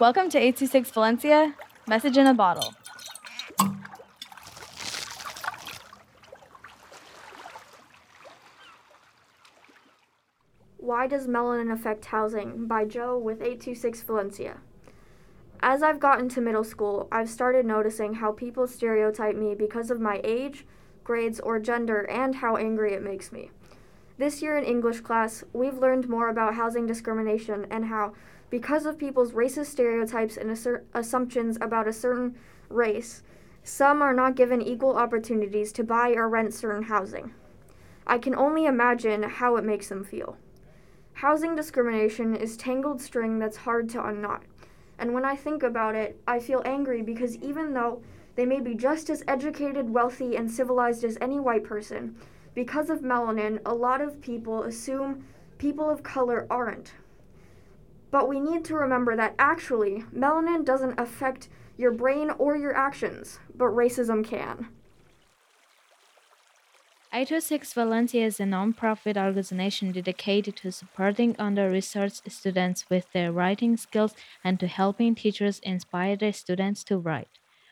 Welcome to 826 Valencia, message in a bottle. Why Does Melanin Affect Housing by Joe with 826 Valencia. As I've gotten to middle school, I've started noticing how people stereotype me because of my age, grades, or gender, and how angry it makes me. This year in English class, we've learned more about housing discrimination and how, because of people's racist stereotypes and assur- assumptions about a certain race, some are not given equal opportunities to buy or rent certain housing. I can only imagine how it makes them feel. Housing discrimination is tangled string that's hard to unknot. And when I think about it, I feel angry because even though they may be just as educated, wealthy, and civilized as any white person, because of melanin, a lot of people assume people of color aren't. But we need to remember that actually, melanin doesn't affect your brain or your actions, but racism can. 826 Valencia is a non-profit organization dedicated to supporting under-researched students with their writing skills and to helping teachers inspire their students to write.